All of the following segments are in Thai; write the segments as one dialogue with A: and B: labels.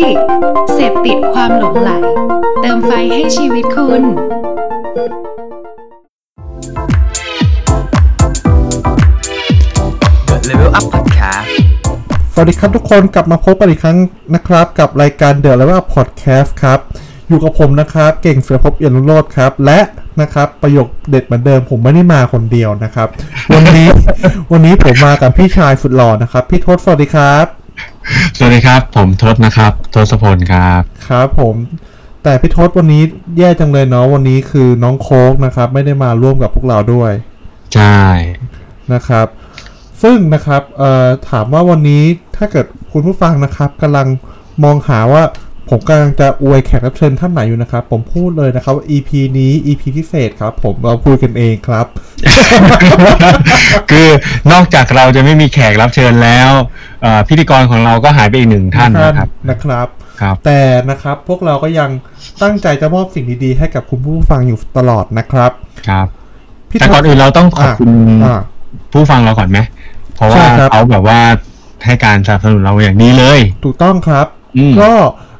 A: ดิกเสพติดความหลงไหล เติมไฟให้ชีวิตคุณ
B: Level Up Podcast
C: สวัสดีครับทุกคนกลับมาพบกันอีกครั้งนะครับ กับรายการ The Level Up Podcast ครับ อยู่กับผมนะครับ เก่งเสือพบเอียนรุ่งโรดครับ และนะครับ ประโยคเด็ดเหมือนเดิมผมไม่ได้มาคนเดียวนะครับ วันนี้ วันนี้ผมมากับพี่ชายสุดหล่อนะครับ พี่ทศสวัสดีครับ
D: สวัสดีครับ ผมทศนะครับ ทศพลครับ
C: ครับผม แต่พี่ทศวันนี้แย่จังเลยเนาะวันนี้คือน้องโค้กนะครับ ไม่ได้มาร่วมกับพวกเราด้วย
D: ใช่
C: นะครับ ซึ่งนะครับเอ่อถามว่าวันนี้ถ้าเกิดคุณผู้ฟังนะครับกำลังมองหาว่า ผมกำลังจะอวยแขกรับเชิญท่านไหนอยู่นะครับ ผมพูดเลยนะครับว่า EP นี้ EP พิเศษครับ ผมเราคุยกันเองครับ
D: คือนอกจากเราจะไม่มีแขกรับเชิญแล้วเอ่อพิธีกรของเราก็หายไปอีกหนึ่งท่านนะครับ
C: นะครับ
D: ครับ
C: แต่นะครับพวกเราก็ยังตั้งใจจะมอบสิ่งดีๆ ให้กับคุณผู้ฟังอยู่ตลอดนะครับ
D: ครับ
C: พี่
D: แต่ก่อนอื่นเราต้องขอบคุณ
C: อ่า
D: ผู้ฟังเราก่อนไหมเพราะว่า
C: ใช่ครับ
D: เขาแบบว่าให้การสนับสนุนเราอย่างดีเลย
C: ถูกต้องครับ
D: อืม
C: ก็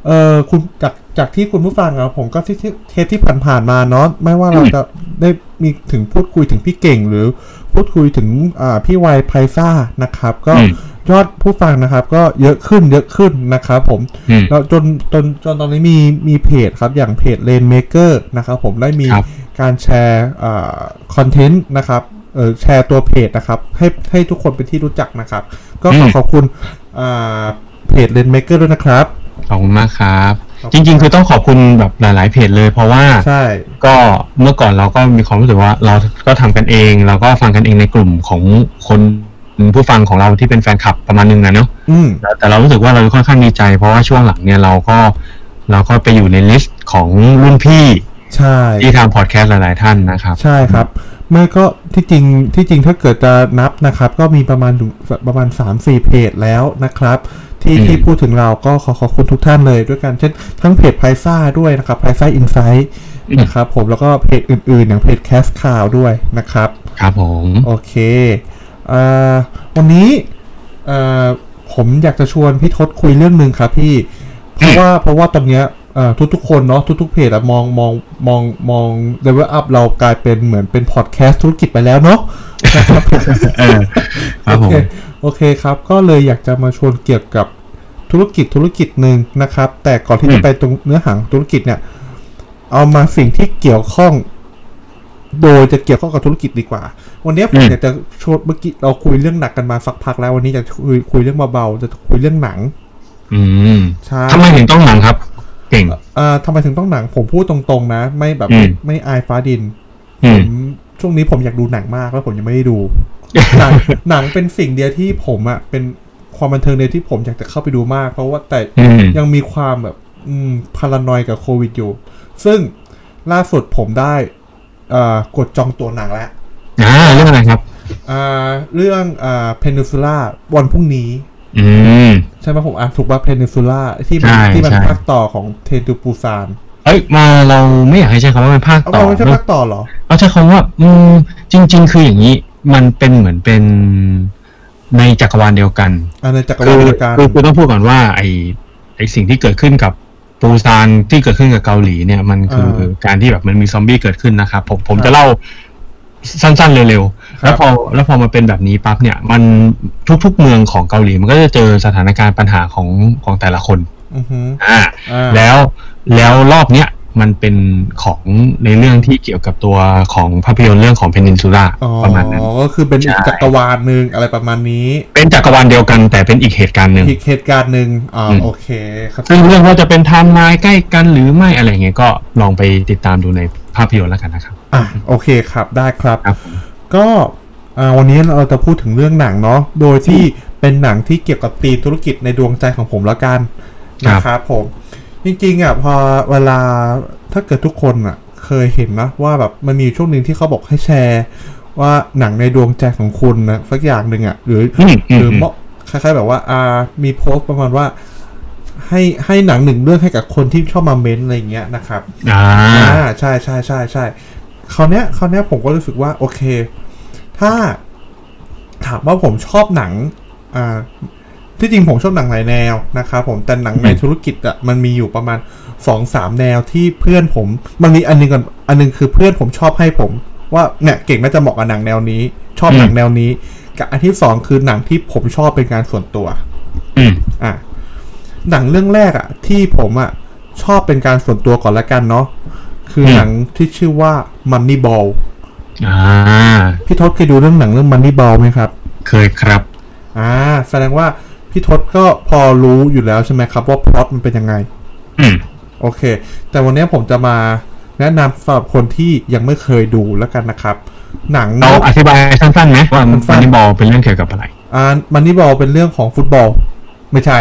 C: เออคุณจากจากที่คุณผู้ฟังอะผมก็ที่ที่เทปที่ผ่านๆมาเนาะไม่ว่าเราจะได้มีถึงพูดคุยถึงพี่เก่ง หรือพูดคุยถึงอ่าพี่วัยไพซ่านะครับ ก็
D: อืม
C: ยอดผู้ฟังนะครับ ก็เยอะขึ้นเยอะขึ้นนะครับผม
D: อืม
C: แล้วจนจนจนตอนนี้มีมีเพจครับอย่างเพจเลนเมเกอร์นะครับผมได้มี
D: ครับ
C: การแชร์ content นะครับเออแชร์ตัวเพจนะครับ ให้ให้ทุกคนเป็นที่รู้จักนะครับ ก็ขอ
D: อืม
C: ขอบคุณอ่าเพจเลนเมเกอร์ด้วยนะครับ
D: ขอบคุณมากครับ
C: ขอบ
D: จ
C: คุณ
D: ริง ๆ คือต้องขอบคุณแบบหลาย ๆ เพจเลย เพราะว่า
C: ใช่
D: ก็เมื่อก่อนเราก็มีความรู้สึกว่าเราก็ทำกันเองเราก็ฟังกันเองในกลุ่มของคนผู้ฟังของเราที่เป็นแฟนคลับประมาณนึงนะเนาะ
C: อืม
D: แต่แต่เรารู้สึกว่าเราค่อนข้างดีใจ เพราะว่าช่วงหลังเนี่ยเราก็เราก็ไปอยู่ในลิสต์ของรุ่นพี่
C: ใช่
D: ที่ทำพอดแคสต์หลาย ๆ ท่านนะครับ
C: ใช่ครับเมื่อก็ที่จริงที่จริงถ้าเกิดจะนับนะครับ ก็มีประมาณถึงประมาณ 3-4 เพจแล้วนะครับ ที่
D: อืม
C: ที่พูดถึงเราก็ขอขอบคุณทุกท่านเลยด้วยกันเช่นทั้งเพจไพซ่าด้วยนะครับไพซ่าอินไซต์นะครับผมแล้วก็เพจอื่นๆ อย่างเพจแคสข่าวด้วยนะครับ
D: ครับผม
C: โอเคเอ่อวันนี้เอ่อผมอยากจะชวนพี่ทศคุยเรื่องหนึ่งครับพี่ เพราะว่าเพราะว่าตอนเนี้ยเอ่อทุกๆคนเนาะทุกๆเพจอะมองมองมองมองเลเวลอัพเรากลายเป็นเหมือนเป็นพอดแคสต์ธุรกิจไปแล้วเนาะนะครับ
D: เออครับผ
C: โอ
D: ม
C: เค โอเคครับ ก็เลยอยากจะมาชวนเกี่ยวกับธุรกิจธุรกิจหนึ่งนะครับ แต่ก่อนที่
D: อื
C: จะ
D: ม
C: ไปตรงเนื้อหาของธุรกิจเนี่ย เอามาสิ่งที่เกี่ยวข้อง โดยจะเกี่ยวข้องกับธุรกิจดีกว่า วันนี้ผมอยากจะชวนเมื่อกี้เราคุยเรื่องหนักกันมาสักพักแล้ว วันนี้จะคุยคุยเรื่องเบาๆจะคุยเรื่องหนัง
D: อืม
C: ใช่
D: ทำไมถึงต้องหนังครับเก่ง
C: เอ่อทำไมถึงต้องหนังผมพูดตรงๆนะ ไม่แบบ
D: อืม
C: ไม่อายฟ้าดิน
D: อื
C: ผมมช่วงนี้ผมอยากดูหนังมากแล้วผมยังไม่ได้ดู หนังหนังเป็นสิ่งเดียวที่ผมอะเป็นความบันเทิงเดียวที่ผมอยากจะเข้าไปดูมาก เพราะว่าแต่
D: อืม
C: ยังมีความแบบ อืมพารานอยกับโควิดอยู่ ซึ่งล่าสุดผมได้เอ่อกดจองตัวหนังแล้ว
D: อ่าเรื่องอะไรครับ
C: อ่าเรื่องอ่าเพนิซูล่าวันพรุ่งนี้
D: อืม
C: ใช่ไหมผมอ่านถูกป่ะเพนิซูล่าที่มัน
D: ใช่
C: ที่มัน
D: ใช่
C: ภาคต่อของเทนตูปูซาน
D: เอ้ยมาเราไม่อยากให้ใช้คำว่าเป็นภาค
C: เอา
D: ต่อ
C: ไม่ใช่
D: เนอะ
C: ภาคต่อเหรอ
D: เอาใช้คำว่า อืมจริง ๆ คืออย่างนี้ มันเป็นเหมือนเป็นในจักรวาลเดียวกัน
C: อ่าในจักร
D: คื
C: วาล
D: อ
C: เดียวกัน
D: คือคือต้องพูดก่อนว่า ไอไอสิ่งที่เกิดขึ้นกับปูซานที่เกิดขึ้นกับเกาหลีเนี่ยมันคืออาการที่แบบมันมีซอมบี้เกิดขึ้นนะครับผมผม
C: ครับ
D: จะเล่าสั้นๆเร็ว
C: ครับ
D: ๆแล้วพอแล้วพอมาเป็นแบบนี้ปั๊บเนี่ย มันทุกๆเมืองของเกาหลีมันก็จะเจอสถานการณ์ปัญหาของของแต่ละคน
C: อือฮึ
D: อ่า
C: อ่า
D: แล้วแล้วรอบเนี้ย มันเป็นของในเรื่องที่เกี่ยวกับตัวของภาพยนตร์เรื่องของ Peninsula
C: อ๋อ
D: ประมาณนั้น
C: ก็คือเป็นอีก
D: ใช่
C: จักรวาลหนึ่งอะไรประมาณนี้
D: เป็นจักรวาลเดียวกันแต่เป็นอีกเหตุการณ์หนึ่ง
C: อีกเหตุการณ์หนึ่งอ่า
D: อืม
C: โอเคครับ
D: ซึ่งเรื่องว่าจะเป็นไทม์ไลน์ใกล้กันหรือไม่อะไรเงี้ยก็ลองไปติดตามดูในภาพยนตร์แล้วกันนะครับ
C: อะโอเคครับได้ครับ
D: ครับ
C: ก็อ่าวันนี้เราจะพูดถึงเรื่องหนังเนาะโดยที่เป็นหนังที่เกี่ยวกับธีมธุรกิจในดวงใจของผมแล้วกัน
D: ครับ
C: นะครับผม จริงๆอะพอเวลาถ้าเกิดทุกคนอะ เคยเห็นนะว่าแบบมันมีช่วงหนึ่งที่เขาบอกให้แชร์ ว่าหนังในดวงใจของคุณนะสักอย่างหนึ่งอะ หรือ
D: อืมอืม
C: หรือเหมาะคล้ายๆแบบว่าอ่ามีโพสต์ประมาณว่าให้ให้หนังหนึ่งเรื่องให้กับคนที่ชอบมาเม้นต์อะไรอย่างเงี้ยนะครับ
D: อ่า
C: อ่าใช่ใช่ใช่ใช่คราวเนี้ยคราวเนี้ยผมก็รู้สึกว่า โอเค ถ้าถามว่าผมชอบหนัง อ่าจ ที่จริงผมชอบหนังหลายแนวนะครับผมแต่หนังในธุรกิจอะมันมีอยู่ประมาณสองสามแนวที่เพื่อนผมมันมีอันหนึงก่อนอันหนึงคือเพื่อนผมชอบให้ผม ว่าเนี่ยเก่งน่าจะเหมาะกับหนังแนวนี้ ชอบหนังแนวนี้ กับอันที่สองคือหนังที่ผมชอบเป็นการส่วนตัว
D: อืม
C: อะหนังเรื่องแรกอะ ที่ผมอะชอบเป็นการส่วนตัวก่อนละกันเนาะคืออ
D: ม
C: หนังที่ชื่อว่า Moneyball
D: อ่า
C: พี่ทศเคยดูเรื่องหนังเรื่อง Moneyball ไหมครับ
D: เคยครับ
C: อ่า แสดงว่า พี่ทศก็พอรู้อยู่แล้วใช่ไหมครับ ว่าพล็อตมันเป็นยังไง
D: อืม
C: โอเค แต่วันนี้ผมจะมาแนะนำสำหรับคนที่ยังไม่เคยดูแล้วกันนะครับ หนัง
D: เราอธิบายสั้นๆไหมว่า
C: สั้
D: มัน
C: นๆ
D: นี่บอลเป็นเรื่องเกี่ยวกับอะไร
C: อ่ามันนี่บอลเป็นเรื่องของฟุตบอล ไม่ใช่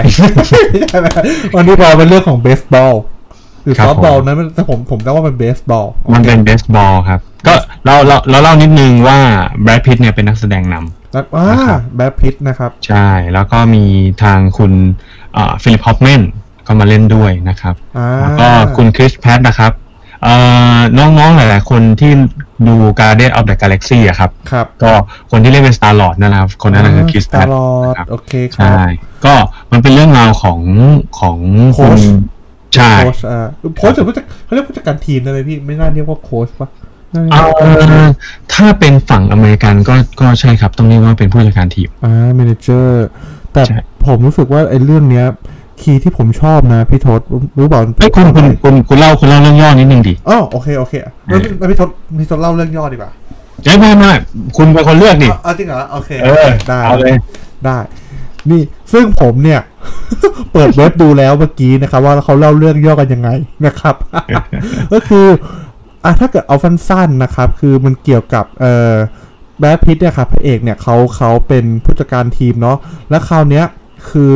C: Moneyball เป็นเรื่องของเบสบอลหรือ
D: ครั
C: ซ
D: บ
C: อฟต์บอล
D: ผม
C: นั้นแต่ผมผมจำว่าเป็นเบสบอล
D: มันเป็นเบสบอลครับ ก็เราเราเราเล่านิดนึงว่าแบรดพิตเนี่ยเป็นนักแสดงนำ
C: แล้วอ่า
D: นะครับ
C: แบรดพิตนะครับ
D: ใช่ แล้วก็มีทางคุณฟิลิปฮอปแมนก็มาเล่นด้วยนะครับ
C: อ่า
D: แล้วก็คุณคริสแพรตต์นะครับเอ่อน้องๆหลายๆ คนที่ดู Guardian of the Galaxy อะครับ
C: ครับ
D: ก็คนที่เล่นเป็น Star Lord นั่นแหละครับ คนนั้นนะคือคริสแพ
C: รตต์
D: นะครับ
C: โอเคครั
D: ใช่
C: บ
D: ก็มันเป็นเรื่องราวของของ
C: โค้ช
D: ณใช่
C: โค้ชอ่าโค้ชหรือผู้จัดเขาเรียกผู้จัดการทีมได้ไหมพี่ ไม่น่าเรียกว่าโค้ชปะน่า เรียก
D: เอ่
C: ว่า
D: อถ้าเป็นฝั่งอเมริกันก็ก็ใช่ครับ ต้องเรียกว่าเป็นผู้จัดการทีม
C: อ่า manager แต่
D: ใช่
C: ผมรู้สึกว่าไอ้เรื่องเนี้ย key ที่ผมชอบนะพี่ทศรู้เปล่ามัน
D: เฮ้ยคุณคุณคุณคุณเล่าคุณเล่าเรื่องย่อนิดนึงดิ
C: อ๋อโอเคโอเคแล้วแล้วพี่ทศพี่ทศเล่าเรื่องย่อดีกว่า
D: เอ้ยไม่ไม่คุณเป็นคนเลือกดิ
C: เอาเอาจริงเหรอโอเค
D: เออ
C: ได้
D: เอาเลย
C: ได้นี่ซึ่งผมเนี่ย เปิดเว็บดูแล้วเมื่อกี้นะครับ ว่าเขาเล่าเรื่องย่อกันยังไงนะครับ ก็คือ อะถ้าเกิดเอาสั้นๆนะครับ คือมันเกี่ยวกับเอ่อแบทพิทเนี่ยครับพระเอกเนี่ยเขาเขาเป็นผู้จัดการทีมเนาะแล้วคราวเนี้ยคือ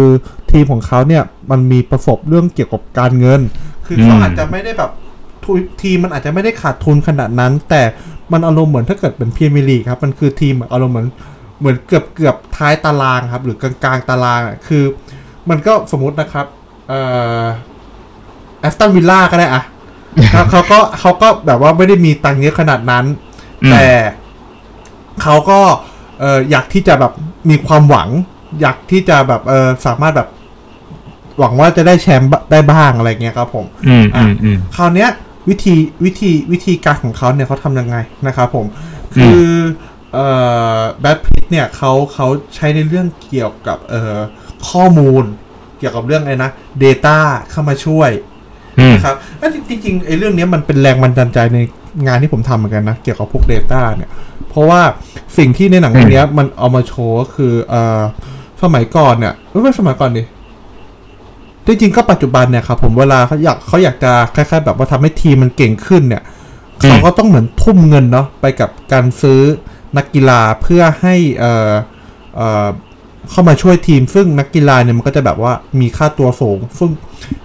C: ทีมของเขาเนี่ยมันมีประสบเรื่องเกี่ยวกับการเงิน คือเขา
D: อา
C: จจะไม่ได้แบบทีมมันอาจจะไม่ได้ขาดทุนขนาดนั้น แต่มันอารมณ์เหมือนถ้าเกิดเป็นพีเมร์ลีครับ มันคือทีมอารมณ์เหมือนเหมือนเกือบเกือบท้ายตารางครับ หรือกลางกลางๆตารางอะคือ มันก็สมมตินะครับเอ่อแอสตันวิลล่าก็ได้อะ เขาเขาก็เขาก็แบบว่าไม่ได้มีตังค์เยอะขนาดนั้น
D: อืม
C: แต่เขาก็เอออยากที่จะแบบมีความหวัง อยากที่จะแบบเออสามารถแบบ หวังว่าจะได้แชมป์ได้บ้างอะไรเงี้ยครับผม
D: อืมอืมอืม
C: คราวเนี้ย วิธีวิธีวิธีการของเขาเนี่ยเขาทำยังไงนะครับผม คือเอ่อแบทพิทเนี่ยเขาเขาใช้ในเรื่องเกี่ยวกับเอ่อข้อมูล เกี่ยวกับเรื่องอะไรนะ Data เข้ามาช่วย
D: อืม
C: นะครับแล้วจริงๆไอ้เรื่องเนี้ยมันเป็นแรงบันดาลใจในงานที่ผมทำเหมือนกันนะ เกี่ยวกับพวก Data เนี่ย เพราะว่าสิ่งที่ในหนังเรื่องเนี้ยมันเอามาโชว์ก็คือเอ่อสมัยก่อนเนี่ยไม่ใช่สมัยก่อนดิจริงๆก็ปัจจุบันเนี่ยครับผมเวลาเขาอยากเขาอยากจะคล้ายๆ แบบว่าทำให้ทีมมันเก่งขึ้นเนี่ย
D: อืม
C: เขาก็ต้องเหมือนทุ่มเงินเนาะไปกับการซื้อนักกีฬาเพื่อให้เอ่อเอ่อ เข้ามาช่วยทีม ซึ่งนักกีฬาเนี่ยมันก็จะแบบว่ามีค่าตัวสูงซึ่ง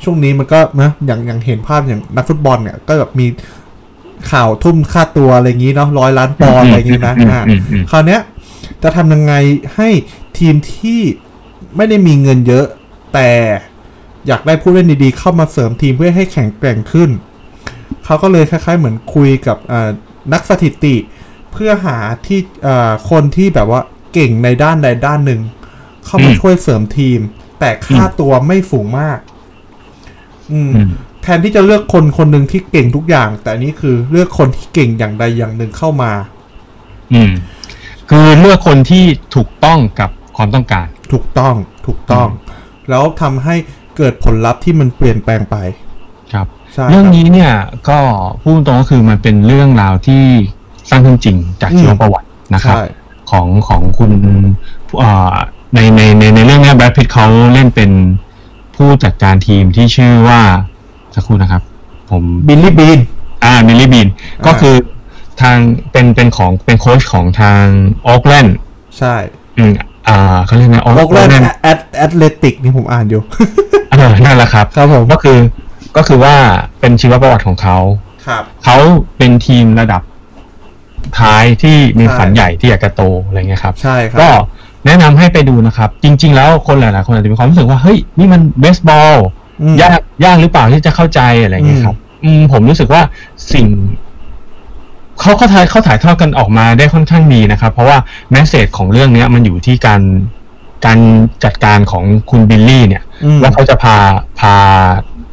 C: ช่วงนี้มันก็นะอย่างอย่างเห็นภาพอย่างนักฟุตบอลเนี่ยก็แบบมีข่าวทุ่มค่าตัวอะไรอย่างนี้เนาะร้อยล้านปอนด์อะไรอย่างนี้นะ
D: อืม
C: อ่า
D: อืมอืม
C: คราวเนี้ยจะทำยังไงให้ทีมที่ไม่ได้มีเงินเยอะ แต่อยากได้ผู้เล่นดีๆ เข้ามาเสริมทีมเพื่อให้แข็งแกร่งขึ้น เขาก็เลยคล้าย ๆ เหมือนคุยกับอ่านักสถิติ เพื่อหาที่อ่าคนที่แบบว่าเก่งในด้านใดด้านหนึ่ง เข้ามา
D: อืม
C: ช่วยเสริมทีม แต่ค่าตัวไม่สูงมากอืม
D: อืม
C: แทนที่จะเลือกคนคนหนึ่งที่เก่งทุกอย่าง แต่อันนี้คือเลือกคนที่เก่งอย่างใดอย่างหนึ่งเข้ามา
D: อืม คือเลือกคนที่ถูกต้องกับความต้องการ
C: ถูกต้องถูกต้อง แล้วทำให้เกิดผลลัพธ์ที่มันเปลี่ยนแปลงไป
D: ครับ
C: ใช่
D: เรื่อง
C: คบ
D: นี้เนี่ย ก็พูดตรงก็คือมันเป็นเรื่องราวที่สร้างขึ้นจริงจาก
C: อืม
D: ชีวประวัตินะครับ
C: ใช่
D: ของของคุณอ่า ในในในในเรื่องเนี้แบรดพิตเขาเล่นเป็นผู้จัดการทีมที่ชื่อว่าสักครู่นะครับ ผม
C: บิลลี่บีน
D: อ่าบิลลี่บีนก็
C: อ่า
D: คือทางเป็นเป็นของเป็นโค้ชของทางโอกแลนด์
C: ใช่
D: อืมอ่าเขาเรียกไงอ
C: โอกแลนด์
D: นด์
C: แอดแอตเลติกนี่ผมอ่านอยู่
D: เออนั่นแหละครับ
C: ครับผม
D: ก็คือก็คือว่าเป็นชีวประวัติของเขา
C: ครับ
D: เขาเป็นทีมระดับท้ายที่มี
C: ใช่
D: ฝันใหญ่ที่อยากจะโตอะไรเงี้ยครับ
C: ใช่ครับ
D: ก็ แนะนำให้ไปดูนะครับ จริง ๆ แล้วคนหลายๆคนอาจจะมีความรู้สึกว่าเฮ้ยนี่มันเบสบอล
C: อืม
D: ยากยากหรือเปล่าที่จะเข้าใจอะไรเงี้ยครับ อืมผมรู้สึกว่าสิ่งเขาเขาถ่ายเขาถ่ายทอดกันออกมาได้ค่อนข้างดีนะครับ เพราะว่าแมสเซจของเรื่องเนี้ยมันอยู่ที่การการจัดการของคุณบิลลี่เนี่ย
C: อืม
D: ว่าเขาจะพาพา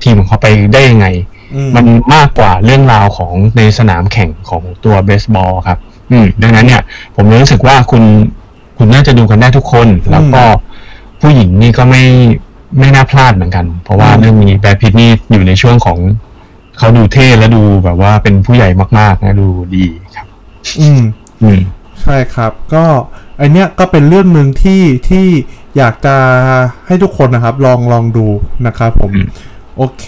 D: ทีมของเขาไปได้ยังไง
C: อืม
D: มันมากกว่าเรื่องราวของในสนามแข่งของตัวเบสบอลครับ อืมดังนั้นเนี่ย ผมเลยรู้สึกว่าคุณ คุณน่าจะดูกันได้ทุกคน แล้วก็ผู้หญิงนี่ก็ไม่ไม่น่าพลาดเหมือนกัน เพราะว่า
C: อืม
D: เรื่องนี้แบรดพิตนี่อยู่ในช่วงของเขาดูเท่และดูแบบว่าเป็นผู้ใหญ่มากๆนะดูดีครับ
C: อืม
D: อืม
C: ใช่ครับ ก็อันเนี้ยก็เป็นเรื่องหนึ่งที่ที่อยากจะให้ทุกคนนะครับ ลองลองดูนะครับผม
D: อืม
C: โอเค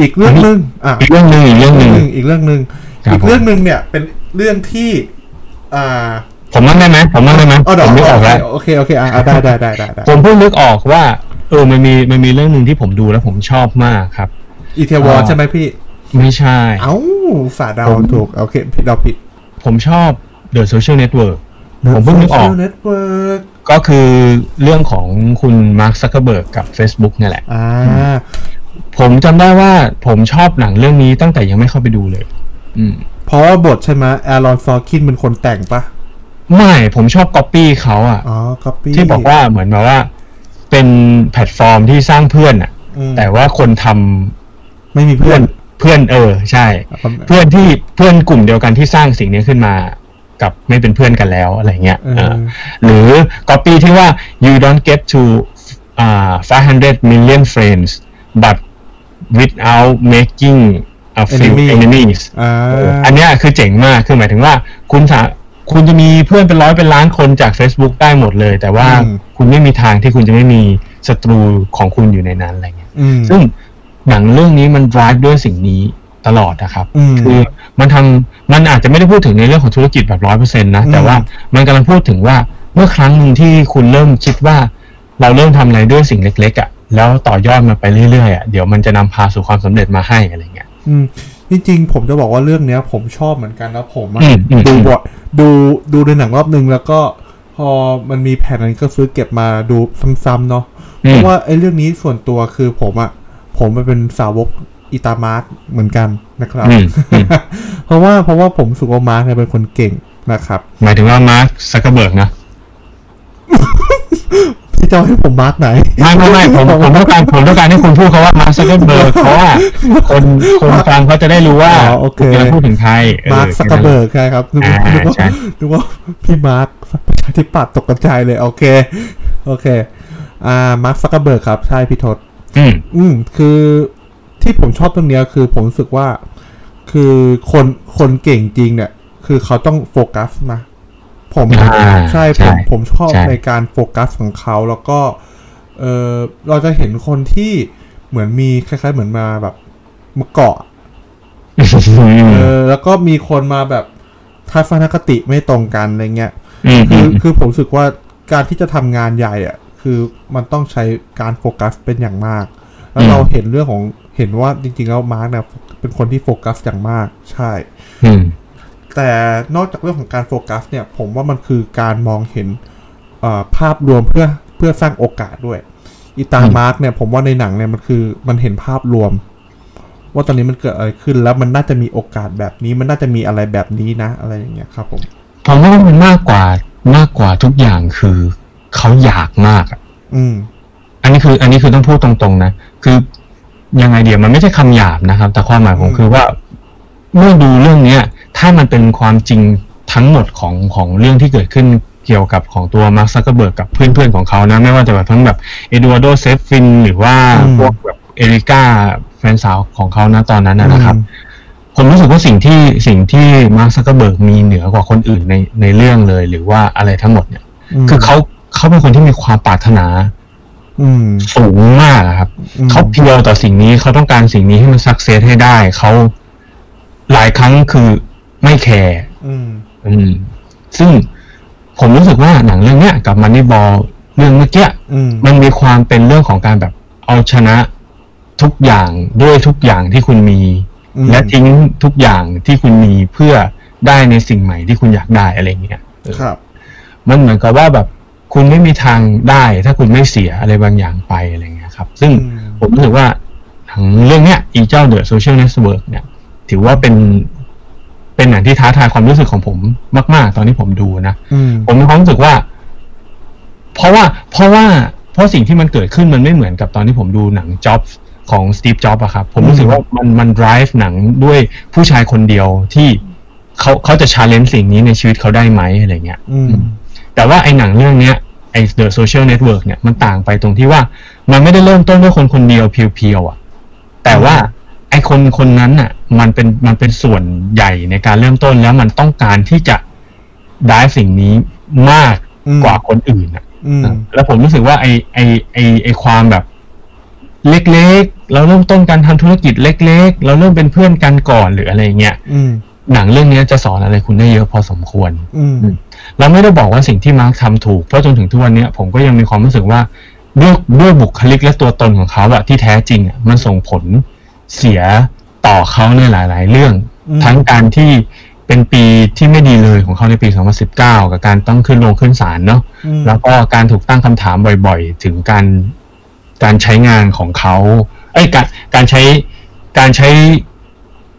C: อีกเรื่องหนึ่งอะ
D: อีกเรื่องหนึ่งอีกเรื่องหนึ่ง
C: อีกเรื่องหนึ่ง
D: ครับ
C: อีกเรื่องหนึ่งเนี่ยเป็นเรื่องที่ อ่า
D: ผมมั่งได้ไหมผมมั่งได้ไหม
C: อ๋อเดี๋ยว
D: ผมนึกออกแล้ว
C: โอเคโอเคอะอะได้ได้ได้ได้ได้
D: ผมเพิ่งนึกออกว่า เออมันมีมันมีเรื่องหนึ่งที่ผมดูแล้วผมชอบมากครับ
C: อีเทวอนใช่ไหมพี่
D: ไม่ใช่
C: เอ้าสาดาว
D: ผม
C: ถูก โอเคผิดเราผิด
D: ผมชอบ The Social Network ผมเพิ่งนึกออก
C: เน็ตเวิร์ก
D: ก็คือเรื่องของคุณมาร์คซักเคอร์เบิร์กกับ Facebook เนี่ยแหละ
C: อ่า
D: ผมจำได้ว่าผมชอบหนังเรื่องนี้ตั้งแต่ยังไม่เข้าไปดูเลย อืม
C: เพราะว่าบทใช่ไหมแอรอนซอคินเป็นคนแต่งปะ
D: ไม่ผมชอบก๊อปปี้เขาอะ
C: อ๋อคัปปี้
D: ที่บอกว่าเหมือนแบบว่า เป็นแพลตฟอร์มที่สร้างเพื่อนอะแต่ว่าคนทำ
C: ไม่มีเพื่
D: เพื่
C: อ
D: อนนเพื่อนเออ ใช่ เพื่อนที่เพื่อนกลุ่มเดียวกันที่สร้างสิ่งนี้ขึ้นมา กับไม่เป็นเพื่อนกันแล้วอะไรเงี้ย
C: เออ
D: เออหรือ copy ที่ว่า you don't get to uh, 500 million friends but without making a few
C: Enemy
D: enemies
C: อ่า
D: เอออันเนี้ยคือเจ๋งมาก คือหมายถึงว่าคุณสา คุณจะมีเพื่อนเป็นร้อยเป็นล้านคนจาก Facebook ได้หมดเลย แต่ว่า
C: อืม
D: คุณไม่มีทางที่คุณจะไม่มีศัตรูของคุณอยู่ในนั้นอะไรเงี้ย
C: อืม
D: ซึ่งหนังเรื่องนี้มัน drive ด้วยสิ่งนี้ตลอดนะครับ
C: อืม
D: คือมันทำมันอาจจะไม่ได้พูดถึงในเรื่องของธุรกิจแบบร้อยเปอร์เซ็นต์นะ
C: อืม
D: แต่ว่ามันกำลังพูดถึงว่าเมื่อครั้งหนึ่งที่คุณเริ่มคิดว่า เราเริ่มทำอะไรด้วยสิ่งเล็ก ๆอะ่ะแล้วต่อยอดมาไปเรื่อยๆอะ่ะเดี๋ยวมันจะนำพาสู่ความสำเร็จมาให้อะไรเงี้ย
C: อืม จริงๆผมจะบอกว่าเรื่องเนี้ย ผมชอบเหมือนกันแล้วผมอะ
D: อืมอืม
C: ดูบ่อยดูดูในหนังรอบนึงแล้วก็พอมันมีแผ่นนั้นก็ซื้อเก็บมาดูซ้ำๆเนาะ
D: อืม
C: เพราะว่าไอ้เรื่องนี้ส่วนตัวคือผมอะผมมันเป็นสาวกอีตามาร์กเหมือนกันนะครับ
D: อืมอืม
C: เพราะว่าเพราะว่าผมรู้สึกว่ามาร์กเนี่ยเป็นคนเก่งนะครับ
D: หมายถึงว่ามาร์คซักเกอร์เบิร์กนะ
C: พี่ จะเอาให้ผมมาร์กไหน
D: ไม่ไม่ไม่ผมผมต้องการผมต้องการให้คุณพูดเขาว่ามาร์คซักเกอร์เบิร์กเพราะว่าคนคนฟังเขาจะได้รู้ว่า
C: อ๋อโอเค
D: ณกำลังพูดถึงใครเออ
C: มาร์คซักเกอร์เบิร์กใช่ครับนึกว่า
D: อ่า
C: นึกว่า
D: ใช่
C: นึกว่าพี่มาร์คประชาธิปัตย์ตกกระจายเลย โอเค โอเค อ่ามาร์คซักเกอร์เบิร์กครับ ใช่พี่ทศ
D: อืม
C: อืมคือที่ผมชอบตรงเนี้ยคือผมรู้สึกว่า คือคนคนเก่งจริงเนี่ย คือเขาต้องโฟกัสนะ ผม
D: อ่า
C: ใช่ผ
D: ใช่
C: มผมชอบ
D: ใช่
C: ในการโฟกัสของเขาแล้วก็เออเราจะเห็นคนที่เหมือนมีคล้าย ๆ เหมือนมาแบบมาเกาะเออแล้วก็มีคนมาแบบทัศนคติไม่ตรงกันอะไรเงี้ย
D: อืม
C: คื
D: อื
C: อ
D: ม
C: คือผมรู้สึกว่าการที่จะทำงานใหญ่อะคือมันต้องใช้การโฟกัสเป็นอย่างมาก แล้วเราเห็นเรื่องของเห็นว่าจริงๆแล้วมาร์กเนี่ยเป็นคนที่โฟกัสอย่างมาก ใช่
D: อืม
C: แต่นอกจากเรื่องของการโฟกัสเนี่ยผมว่ามันคือการมองเห็นเอ่อภาพรวมเพื่อเพื่อสร้างโอกาสด้วยอีตา
D: อืม
C: มาร์กเนี่ยผมว่าในหนังเนี่ยมันคือมันเห็นภาพรวม ว่าตอนนี้มันเกิดอะไรขึ้นแล้วมันน่าจะมีโอกาสแบบนี้ มันน่าจะมีอะไรแบบนี้นะ อะไรอย่างเงี้ยครับผม
D: ผมว่ามันมากกว่ามากกว่าทุกอย่างคือเขาอยากมากอะ
C: อืม
D: อันนี้คือ อันนี้คือต้องพูดตรงๆนะคือยังไงเดียวมันไม่ใช่คำหยาบนะครับ แต่ความหมายผม
C: อืม
D: คือว่า เมื่อดูเรื่องเนี้ยถ้ามันเป็นความจริงทั้งหมดของของเรื่องที่เกิดขึ้นเกี่ยวกับของตัวมาร์คซักเกอร์เบิร์กกับเพื่อนๆของเขานะ ไม่ว่าจะแบบทั้งแบบเอ็ดวาร์โดเซฟฟินหรือว่า
C: อืม
D: พวกแบบเอริก้าแฟนสาวของเขานะตอนนั้นนะนะครับ
C: อืม
D: ผมรู้สึกว่าสิ่งที่สิ่งที่มาร์คซักเกอร์เบิร์กมีเหนือกว่าคนอื่นในในเรื่องเลย หรือว่าอะไรทั้งหมดเนี่ย
C: ม
D: คือเขาเขาเป็นคนที่มีความปรารถนา
C: อืม
D: สูงมากอะครับ
C: อืม
D: เขาเพียวต่อสิ่งนี้เขาต้องการสิ่งนี้ให้มันสักเซสให้ได้เขา หลายครั้งคือไม่แคร์
C: อืม
D: อืมซึ่งผมรู้สึกว่าหนังเรื่องเนี้ยกับมันนี่บอลเรื่องเมื่อกี้
C: อืม
D: มันมีความเป็นเรื่องของการแบบเอาชนะทุกอย่างด้วยทุกอย่างที่คุณมี
C: อืม
D: และทิ้งทุกอย่างที่คุณมีเพื่อได้ในสิ่งใหม่ที่คุณอยากได้อะไรเงี้ยเออ
C: ครับ
D: มันเหมือนกับว่าแบบคุณไม่มีทางได้ ถ้าคุณไม่เสียอะไรบางอย่างไปอะไรเงี้ยครับ ซึ่ง
C: อืม
D: ผมรู้สึกว่าหนังเรื่องเนี้ยอีเจ้า The Social Network เนี่ย ถือว่าเป็น เป็นหนังที่ท้าทายความรู้สึกของผมมาก ๆ ตอนที่ผมดูนะ
C: อืม
D: ผมมีความรู้สึกว่า เพราะว่า เพราะว่า เพราะสิ่งที่มันเกิดขึ้นมันไม่เหมือนกับตอนที่ผมดูหนังจ็อบของสตีฟจ็อบอะครับ ผมรู้สึกว่ามันมัน drive หนังด้วยผู้ชายคนเดียวที่เขาเขาจะ challenge สิ่งนี้ในชีวิตเขาได้ไหมอะไรเงี้ย
C: อืม
D: แต่ว่าไอ้หนังเรื่องเนี้ยไอ้ The Social Network เนี่ยมันต่างไปตรงที่ว่า มันไม่ได้เริ่มต้นด้วยคนคนเดียวเพียวๆอะ แต่ว่าไอ้คนคนนั้นน่ะ มันเป็นมันเป็นส่วนใหญ่ในการเริ่มต้นแล้วมันต้องการที่จะได้สิ่งนี้มาก
C: อืม
D: กว่าคนอื่นอะ
C: อืม
D: แล้วผมรู้สึกว่าไอ้ไอ้ไอ้ไอ้ความแบบ เล็กๆเราเริ่มต้นการทำธุรกิจเล็ก ๆ เราเริ่มเป็นเพื่อนกันก่อนหรืออะไรเงี้ย
C: อืม
D: หนังเรื่องเนี้ยจะสอนอะไรคุณได้เยอะพอสมควร
C: อืม
D: เราไม่ได้บอกว่าสิ่งที่มาร์คทำถูก เพราะจนถึงทุกวันเนี้ยผมก็ยังมีความรู้สึกว่าด้วยด้วยบุคลิกและตัวตนของเขาอะที่แท้จริงอะมันส่งผลเสีย ต่อเขาในหลาย ๆ เรื่อง
C: อืม
D: ทั้งการที่เป็นปีที่ไม่ดีเลยของเขาในปี 2019 กับการต้องขึ้นลงขึ้นศาลเนาะ
C: อืม
D: แล้วก็การถูกตั้งคำถามบ่อย ๆ ถึงการการใช้งานของเขาเอ้ยการการใช้การใช้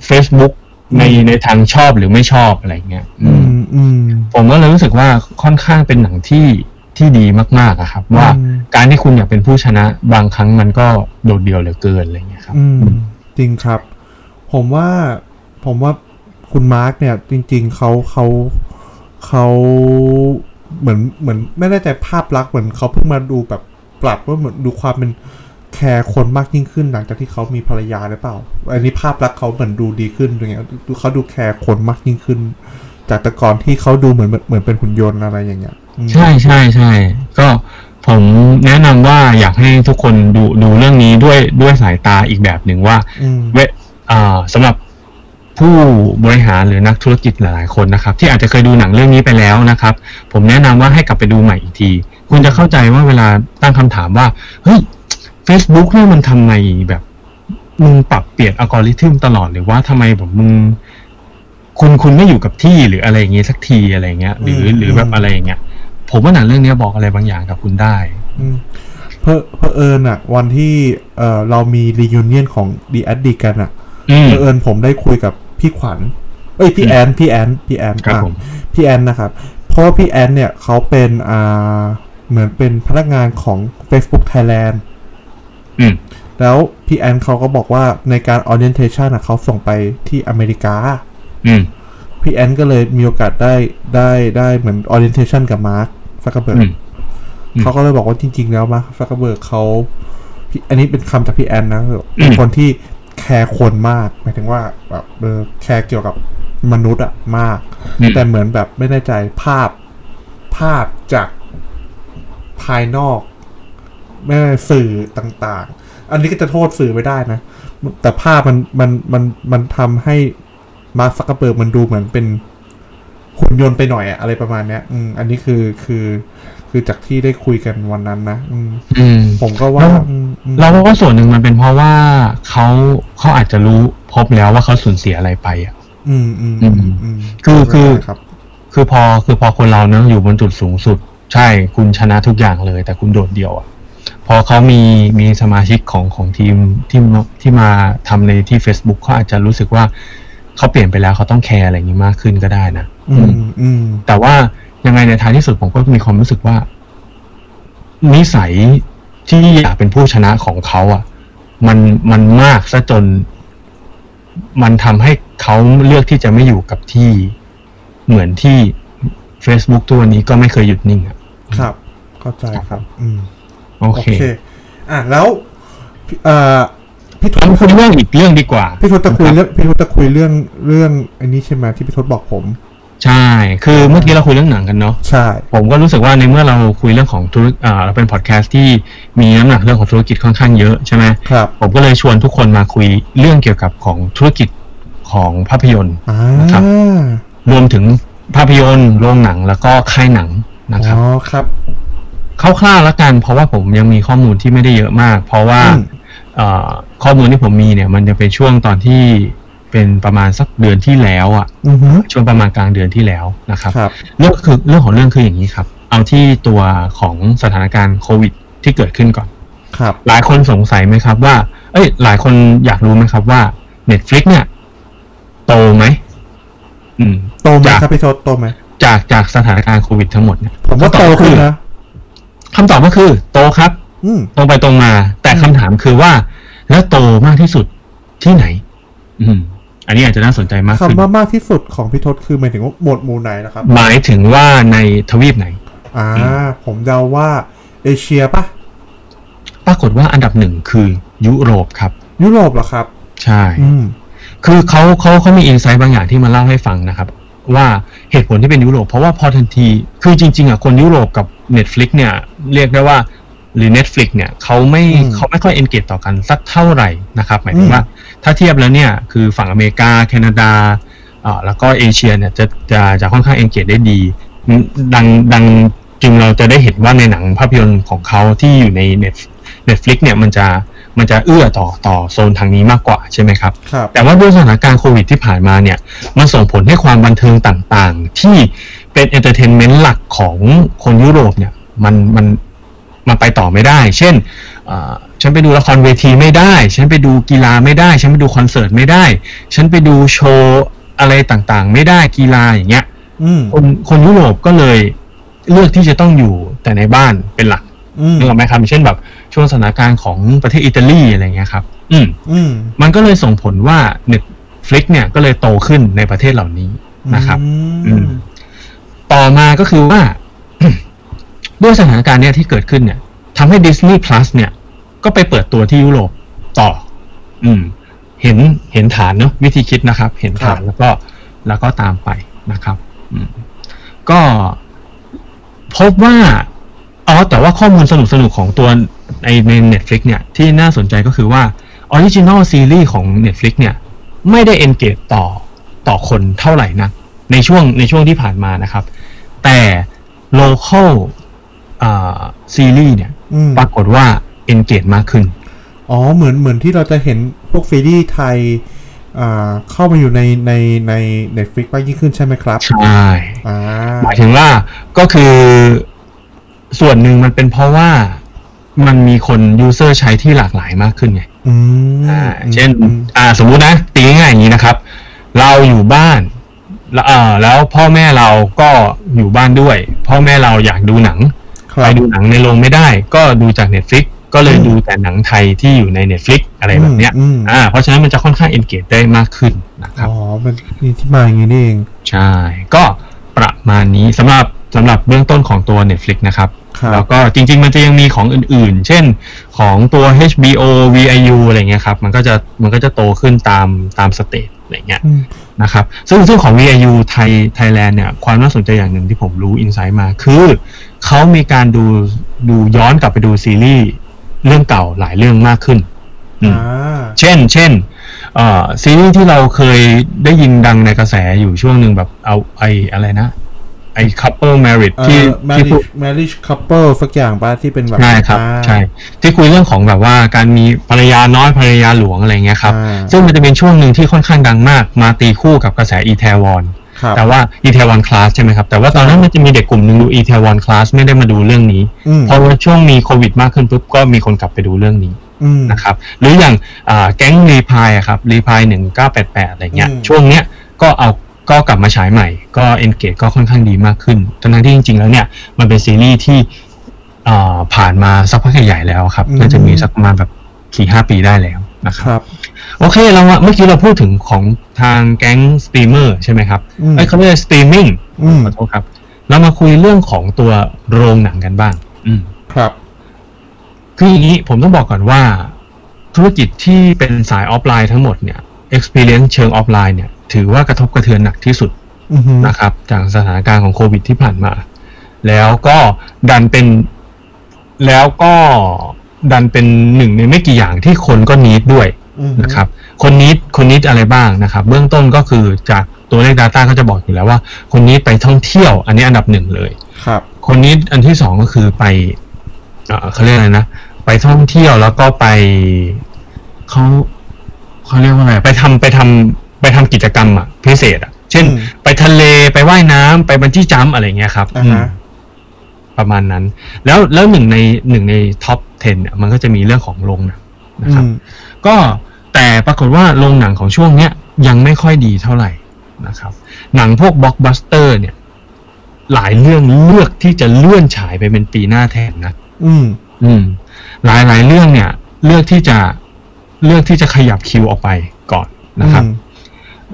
D: Facebook ในในทางชอบหรือไม่ชอบอะไรเงี้ยอื
C: อื
D: ม
C: มอืม
D: ผมก็เลยรู้สึกว่าค่อนข้างเป็นหนังที่ที่ดีมากๆอะครับ ว่า
C: อืม
D: การที่คุณอยากเป็นผู้ชนะบางครั้งมันก็โดดเดี่ยวเหลือเกินอะไรเงี้ยครับ
C: อืมจริงครับ ผมว่าผมว่าคุณมาร์กเนี่ยจริง ๆเขาเขาเขาเหมือนเหมือนไม่ได้แต่ภาพลักษณ์เหมือนเขาเพิ่งมาดูแบบปรับว่าเหมือนดูความเป็นแคร์คนมากยิ่งขึ้นหลังจากที่เขามีภรรยาหรือเปล่า อันนี้ภาพลักษณ์เขาเหมือนดูดีขึ้นอย่างเงี้ยดูเขาดูแคร์คนมากยิ่งขึ้น จากแต่ก่อนที่เขาดูเหมือนเหมือนเป็นหุ่นยนต์อะไรอย่างเงี้ยอืม
D: ใช่ใช่ใช่ก็ผมแนะนำว่าอยากให้ทุกคนดูดูเรื่องนี้ด้วยด้วยสายตาอีกแบบหนึ่งว่า
C: อืม
D: เวอ่าสำหรับผู้บริหารหรือนักธุรกิจหลายๆคนนะครับ ที่อาจจะเคยดูหนังเรื่องนี้ไปแล้วนะครับ ผมแนะนำว่าให้กลับไปดูใหม่อีกที คุณจะเข้าใจว่าเวลาตั้งคำถามว่าเฮ้ย Facebook เนี่ยมันทำไมแบบมึงปรับเปลี่ยนอัลกอริทึมตลอดหรือว่าทำไมแบบมึงคุณคุณไม่อยู่กับที่หรืออะไรอย่างเงี้ยสักทีอะไรเงี้ย หรือ
C: อืม
D: หรือแบบอะไรอย่างเงี้ยผมว่าหนังเรื่องนี้บอกอะไรบางอย่างกับคุณได้
C: อืมเพอเพอเอิญอะวันที่เออเรามี reunion ของ The Addict กันอะ
D: อืม
C: เพอเอิญผมได้คุยกับพี่ขวัญเอ้ยพี่แอนพี่แอนพี่แอน
D: ครับ
C: อะ
D: ผม
C: พี่แอนนะครับ เพราะว่าพี่แอนเนี่ยเขาเป็นอ่าเหมือนเป็นพนักงานของ Facebook Thailand
D: อืม
C: แล้วพี่แอนเขาก็บอกว่าในการ orientation อะเขาส่งไปที่อเมริกา
D: อืม
C: พี่แอนก็เลยมีโอกาสได้ได้ได้เหมือน orientation กับมาร์คซักเกอร์เบิร์กอื
D: มอืม
C: เขาก็เลยบอกว่าจริง ๆ แล้วมาร์คซักเกอร์เบิร์กเขาพี่อันนี้เป็นคำจากพี่แอนนะเป็น
D: อืม
C: คนที่ แคร์คนมากหมายถึงว่าแบบเออแคร์เกี่ยวกับมนุษย์อะมาก
D: อืม
C: แต่เหมือนแบบไม่แน่ใจภาพภาพจากภายนอกไม่ว่าสื่อต่างๆ อันนี้ก็จะโทษสื่อไม่ได้นะ แต่ภาพมันมันมันมันทำให้มาร์คซักเกอร์เบิร์กมันดูเหมือนเป็น หุ่นยนต์ไปหน่อยอะอะไรประมาณเนี้ย อืม อันนี้คือคือ คือจากที่ได้คุยกันวันนั้นนะอืม
D: อืม
C: ผมก็ว่า
D: แล้ว
C: อืมอืม
D: เราว่าส่วนหนึ่งมันเป็นเพราะว่าเขาเขาอาจจะรู้พบแล้วว่าเขาสูญเสียอะไรไปอะ
C: อืมอืม
D: อืมอื
C: มอืม
D: คือคือ
C: ครับ
D: คือพอคือพอคนเราเนอะอยู่บนจุดสูงสุด ใช่คุณชนะทุกอย่างเลย แต่คุณโดดเดี่ยวอะพอเขามีมีสมาชิกของของทีมที่มาที่มาทำในที่ Facebook เขาอาจจะรู้สึกว่า เขาเปลี่ยนไปแล้วเขาต้องแคร์อะไรอย่างนี้มากขึ้นก็ได้นะ
C: อืม อืม
D: แต่ว่ายังไงในท้ายที่สุดผมก็มีความรู้สึกว่า นิสัยที่อยากเป็นผู้ชนะของเขาอะ มันมันมากซะจน มันทำให้เขาเลือกที่จะไม่อยู่กับที่เหมือนที่ Facebook ตัวนี้ก็ไม่เคยหยุดนิ่งอะ
C: ครับเข้าใจครับ อืม
D: โอ
C: โอ
D: เค
C: เค อะแล้วพี่เอ่อ พี่ทศ
D: งั้นคุยเรื่องอีกเรื่องดีกว่า
C: พี่ทศจะคุย
D: นะ
C: เรื่องพี่ทศจะคุยเรื่องเรื่องอันนี้ใช่ไหมที่พี่ทศบอกผม
D: ใช่ คือเมื่อกี้เราคุยเรื่องหนังกันเนาะ
C: ใช่
D: ผมก็รู้สึกว่าในเมื่อเราคุยเรื่องของธุรอ่าเราเป็นพอดแคสต์ที่มีน้ำหนักเรื่องของธุรกิจค่อนข้างเยอะใช่ไหม
C: ครับ
D: ผมก็เลยชวนทุกคนมาคุยเรื่องเกี่ยวกับของธุรกิจของภาพยนตร์
C: อ่า
D: นะครับรวมถึงภาพยนตร์โรงหนังแล้วก็ค่ายหนังนะครับ
C: อ๋อครับ
D: คร่าวๆแล้วกัน เพราะว่าผมยังมีข้อมูลที่ไม่ได้เยอะมาก เพราะว่า
C: อืม
D: เอ่อ ข้อมูลที่ผมมีเนี่ย มันจะเป็นช่วงตอนที่เป็นประมาณสักเดือนที่แล้วอะ
C: อือฮึ
D: ช่วงประมาณกลางเดือนที่แล้วนะครับ
C: ครับ
D: เรื่องคือเรื่องของเรื่องคืออย่างนี้ครับ เอาที่ตัวของสถานการณ์โควิดที่เกิดขึ้นก่อน
C: ครับ
D: หลายคนสงสัยไหมครับว่า เอ้ย หลายคนอยากรู้ไหมครับว่า Netflix เนี่ย โตไหมอืม
C: โตไหม
D: จาก
C: ครับพี่ทศโตไหม
D: จากจากสถานการณ์โควิดทั้งหมดเนี่ย
C: ผมว่าโตขึ้นนะ
D: คำตอบก็คือ โตครับ
C: อืม
D: ตรงไปตรงมา แต่
C: อืม
D: คำถามคือว่า แล้วโตมากที่สุดที่ไหน อืม อันนี้อาจจะน่าสนใจมากขึ้น
C: คำว่ามากที่สุดของพี่ทศคือหมายถึงว่าหมวดหมู่ไหนนะครับ
D: หมายถึงว่าในทวีปไหน
C: อ่า ผมเดาว่าเอเชียปะ
D: ปรากฏว่าอันดับหนึ่งคือยุโรปครับ
C: ยุโรปเหรอครับ
D: ใช่
C: อืม
D: คือเขาเขาเขามีอินไซต์บางอย่างที่มาเล่าให้ฟังนะครับ ว่าเหตุผลที่เป็นยุโรป เพราะว่าพอทันที คือจริง ๆอะคนยุโรปกับ Netflix เนี่ย เรียกได้ว่า หรือ Netflix เนี่ยเขาไม่
C: อืม
D: เขาไม่ค่อยเอนเกจต่อกันสักเท่าไหร่นะครับ หมายถึ
C: อื
D: ง
C: ม
D: ว่าถ้าเทียบแล้วเนี่ยคือฝั่งอเมริกา แคนาดาอ่าแล้วก็เอเชียเนี่ยจะจะจะค่อนข้างเอนเกจได้ดี ดังดังจึงเราจะได้เห็นว่าในหนังภาพยนตร์ของเขาที่อยู่ใน Net Netflix เนี่ยมันจะมันจะเอื้อต่อต่อโซนทางนี้มากกว่าใช่ไหมครับ
C: ครับ
D: แต่ว่าด้วยสถานการณ์โควิดที่ผ่านมาเนี่ย มันส่งผลให้ความบันเทิงต่างๆ ที่เป็น entertainment หลักของคนยุโรปเนี่ย มันมัน มันไปต่อไม่ได้ เช่นอ่าฉันไปดูละครเวทีไม่ได้ ฉันไปดูกีฬาไม่ได้ ฉันไปดูคอนเสิร์ตไม่ได้ ฉันไปดูโชว์อะไรต่างๆ ไม่ได้กีฬาอย่างเงี้ย
C: อืม
D: คนคนยุโรปก็เลยเลือกที่จะต้องอยู่แต่ในบ้านเป็นหลัก
C: อืม
D: นึกออกไหมครับเช่นแบบช่วงสถานการณ์ของประเทศอิตาลีอะไรเงี้ยครับ อืม
C: อืม
D: มันก็เลยส่งผลว่า Netflix เนี่ยก็เลยโตขึ้นในประเทศเหล่านี้นะครับ
C: อื
D: อื
C: ม
D: มต่อมาก็คือว่า ด้วยสถานการณ์เนี้ยที่เกิดขึ้นเนี่ยทำให้ Disney Plus เนี่ย ก็ไปเปิดตัวที่ยุโรปต่อ อืม เห็นเห็นฐานเนาะวิธีคิดนะครับ เห็นฐานแล้วก็แล้วก็ตามไปนะครับอืมก็พบว่าอ๋อแต่ว่าข้อมูลสนุกสนุกๆของตัวในใน Netflix เนี่ย ที่น่าสนใจก็คือว่า original ซีรีส์ของ Netflix เนี่ย ไม่ได้ engage ต่อต่อคนเท่าไหร่นะในช่วงในช่วงที่ผ่านมานะครับ แต่ local อ่า ซีรีส์เนี่ย
C: อืม
D: ปรากฏว่า engage มากขึ้น
C: อ๋อเหมือนเหมือนที่เราจะเห็นพวกซีรีส์ไทยอ่าเข้ามาอยู่ในในใน Netflix มากยิ่งขึ้นใช่ไหมครับ
D: ใช่
C: อ่า
D: หมายถึงว่าก็คือส่วนหนึ่งมันเป็นเพราะว่ามันมีคนยูเซอร์ใช้ที่หลากหลายมากขึ้นไง
C: อืม
D: อ่าเช่น
C: อืม
D: อ่า สมมุตินะ ตีง่ายๆอย่างนี้นะครับ เราอยู่บ้านแล้วอ่าแล้วพ่อแม่เราก็อยู่บ้านด้วย พ่อแม่เราอยากดูหนัง
C: ครั
D: ไป
C: บ
D: ดูหนังในโรงไม่ได้ ก็ดูจาก Netflix ก็เลย
C: อืม
D: ดูแต่หนังไทยที่อยู่ใน Netflix อะไรแบบเนี้ย
C: อืมอืม
D: อ่าเพราะฉะนั้นมันจะค่อนข้าง engage ได้มากขึ้นนะครับ
C: อ๋อมันมีที่มาอย่างนี้นี่เอง
D: ใช่ ก็ประมาณนี้สำหรับสำหรับเบื้องต้นของตัว Netflix นะครับ
C: ครับ
D: แล้วก็จริง ๆ มันจะยังมีของอื่นๆ เช่นของตัว HBO VIU อะไรเงี้ยครับ มันก็จะมันก็จะโตขึ้นตามตาม stage อะไรเงี้ย
C: อืม
D: นะครับซึ่งซึ่งของ VIU ไทยไทยแลนด์เนี่ยความน่าสนใจอย่างหนึ่งที่ผมรู้ insight มาคือ เขามีการดูดูย้อนกลับไปดูซีรีส์เรื่องเก่าหลายเรื่องมากขึ้นอืม
C: อ่า
D: เช่น เช่นเอ่อซีรีส์ที่เราเคยได้ยินดังในกระแสอยู่ช่วงหนึ่งแบบเอาไออะไรนะ ไอ couple marriage
C: เอ่
D: ที่
C: อ
D: ที่พูด
C: marriage marriage couple สักอย่างป่ะที่เป็นแบบ
D: ใช่ครับ
C: อ่า
D: ใช่ ที่คุยเรื่องของแบบว่าการมีภรรยาน้อยภรรยาหลวงอะไรเงี้ยครับ
C: อ่า
D: ซึ่งมันจะเป็นช่วงหนึ่งที่ค่อนข้างดังมาก มาตีคู่กับกระแสอีเทวอน
C: ครับ
D: แต่ว่าอีเทวอนคลาสใช่ไหมครับ แต่ว่าตอนนั้นมันจะมีเด็กกลุ่มหนึ่งดูอีเทวอนคลาสไม่ได้มาดูเรื่องนี้
C: อืม
D: พอว่าช่วงมีโควิดมากขึ้นปุ๊บก็มีคนกลับไปดูเรื่องนี้
C: อืม
D: นะครับหรืออย่างอ่าแก๊งรีพายอะครับรีพายหนึ่งเก้าแปดแปดอะไรเงี้ย
C: อืม
D: ช่วงเนี้ยก็เอาก็กลับมาฉายใหม่ ก็เอนเกจก็ค่อนข้างดีมากขึ้นทั้งๆที่จริง ๆ แล้วเนี่ยมันเป็นซีรีส์ที่อ่าผ่านมาสักพักใหญ่ๆแล้วครับน่าจะมีสักประมาณแบบสี่ห้าปีได้แล้วนะค
C: ครับครับ
D: โอเคเรามาเมื่อกี้เราพูดถึงของ ทางแก๊งสตรีมเมอร์ใช่ไหมครับ
C: อืม
D: เอ้ยเขาเรียกสตรีมมิ่ง
C: อืม
D: ขอโทษครับ เรามาคุยเรื่องของตัวโรงหนังกันบ้าง อืม
C: ครับ
D: คืออย่างนี้ผมต้องบอกก่อนว่า ธุรกิจที่เป็นสายออฟไลน์ทั้งหมดเนี่ย experience เชิงออฟไลน์เนี่ย ถือว่ากระทบกระเทือนหนักที่สุด
C: อือฮึ
D: นะครับ จากสถานการณ์ของโควิดที่ผ่านมา แล้วก็ดันเป็นแล้วก็ดันเป็นหนึ่งในไม่กี่อย่างที่คนก็นิดด้วย
C: อือฮึ
D: นะครับ คนนิดคนนิดอะไรบ้างนะครับ เบื้องต้นก็คือจากตัวเลข Data ก็จะบอกอยู่แล้วว่า คนนิดไปท่องเที่ยว อันนี้อันดับหนึ่งเลย
C: ครับ
D: คนนี้อันที่สองก็คือไปเอ่อเขาเรียกอะไรนะไปท่องเที่ยวแล้วก็ไปเขาเขาเรียกว่าอะไรไปทำไปทำไปทำกิจกรรมอะพิเศษอะ เช่น
C: อืม
D: ไปทะเลไปว่ายน้ำไปบันจี้จัมป์อะไรเงี้ยครับ
C: อ่าฮะ
D: อืมประมาณนั้น แล้วแล้วหนึ่งในหนึ่งใน top 10 เนี่ย มันก็จะมีเรื่องของโรงหนังนะครับ
C: อืม
D: ก็แต่ปรากฏว่าโรงหนังของช่วงเนี้ยยังไม่ค่อยดีเท่าไหร่นะครับ หนังพวกบล็อกบัสเตอร์เนี่ย หลายเรื่องเลือกที่จะเลื่อนฉายไปเป็นปีหน้าแทนนะ
C: อืม
D: อืม หลายหลายเรื่องเนี่ย เลือกที่จะเลือกที่จะขยับคิวออกไปก่อนนะครับ
C: อืม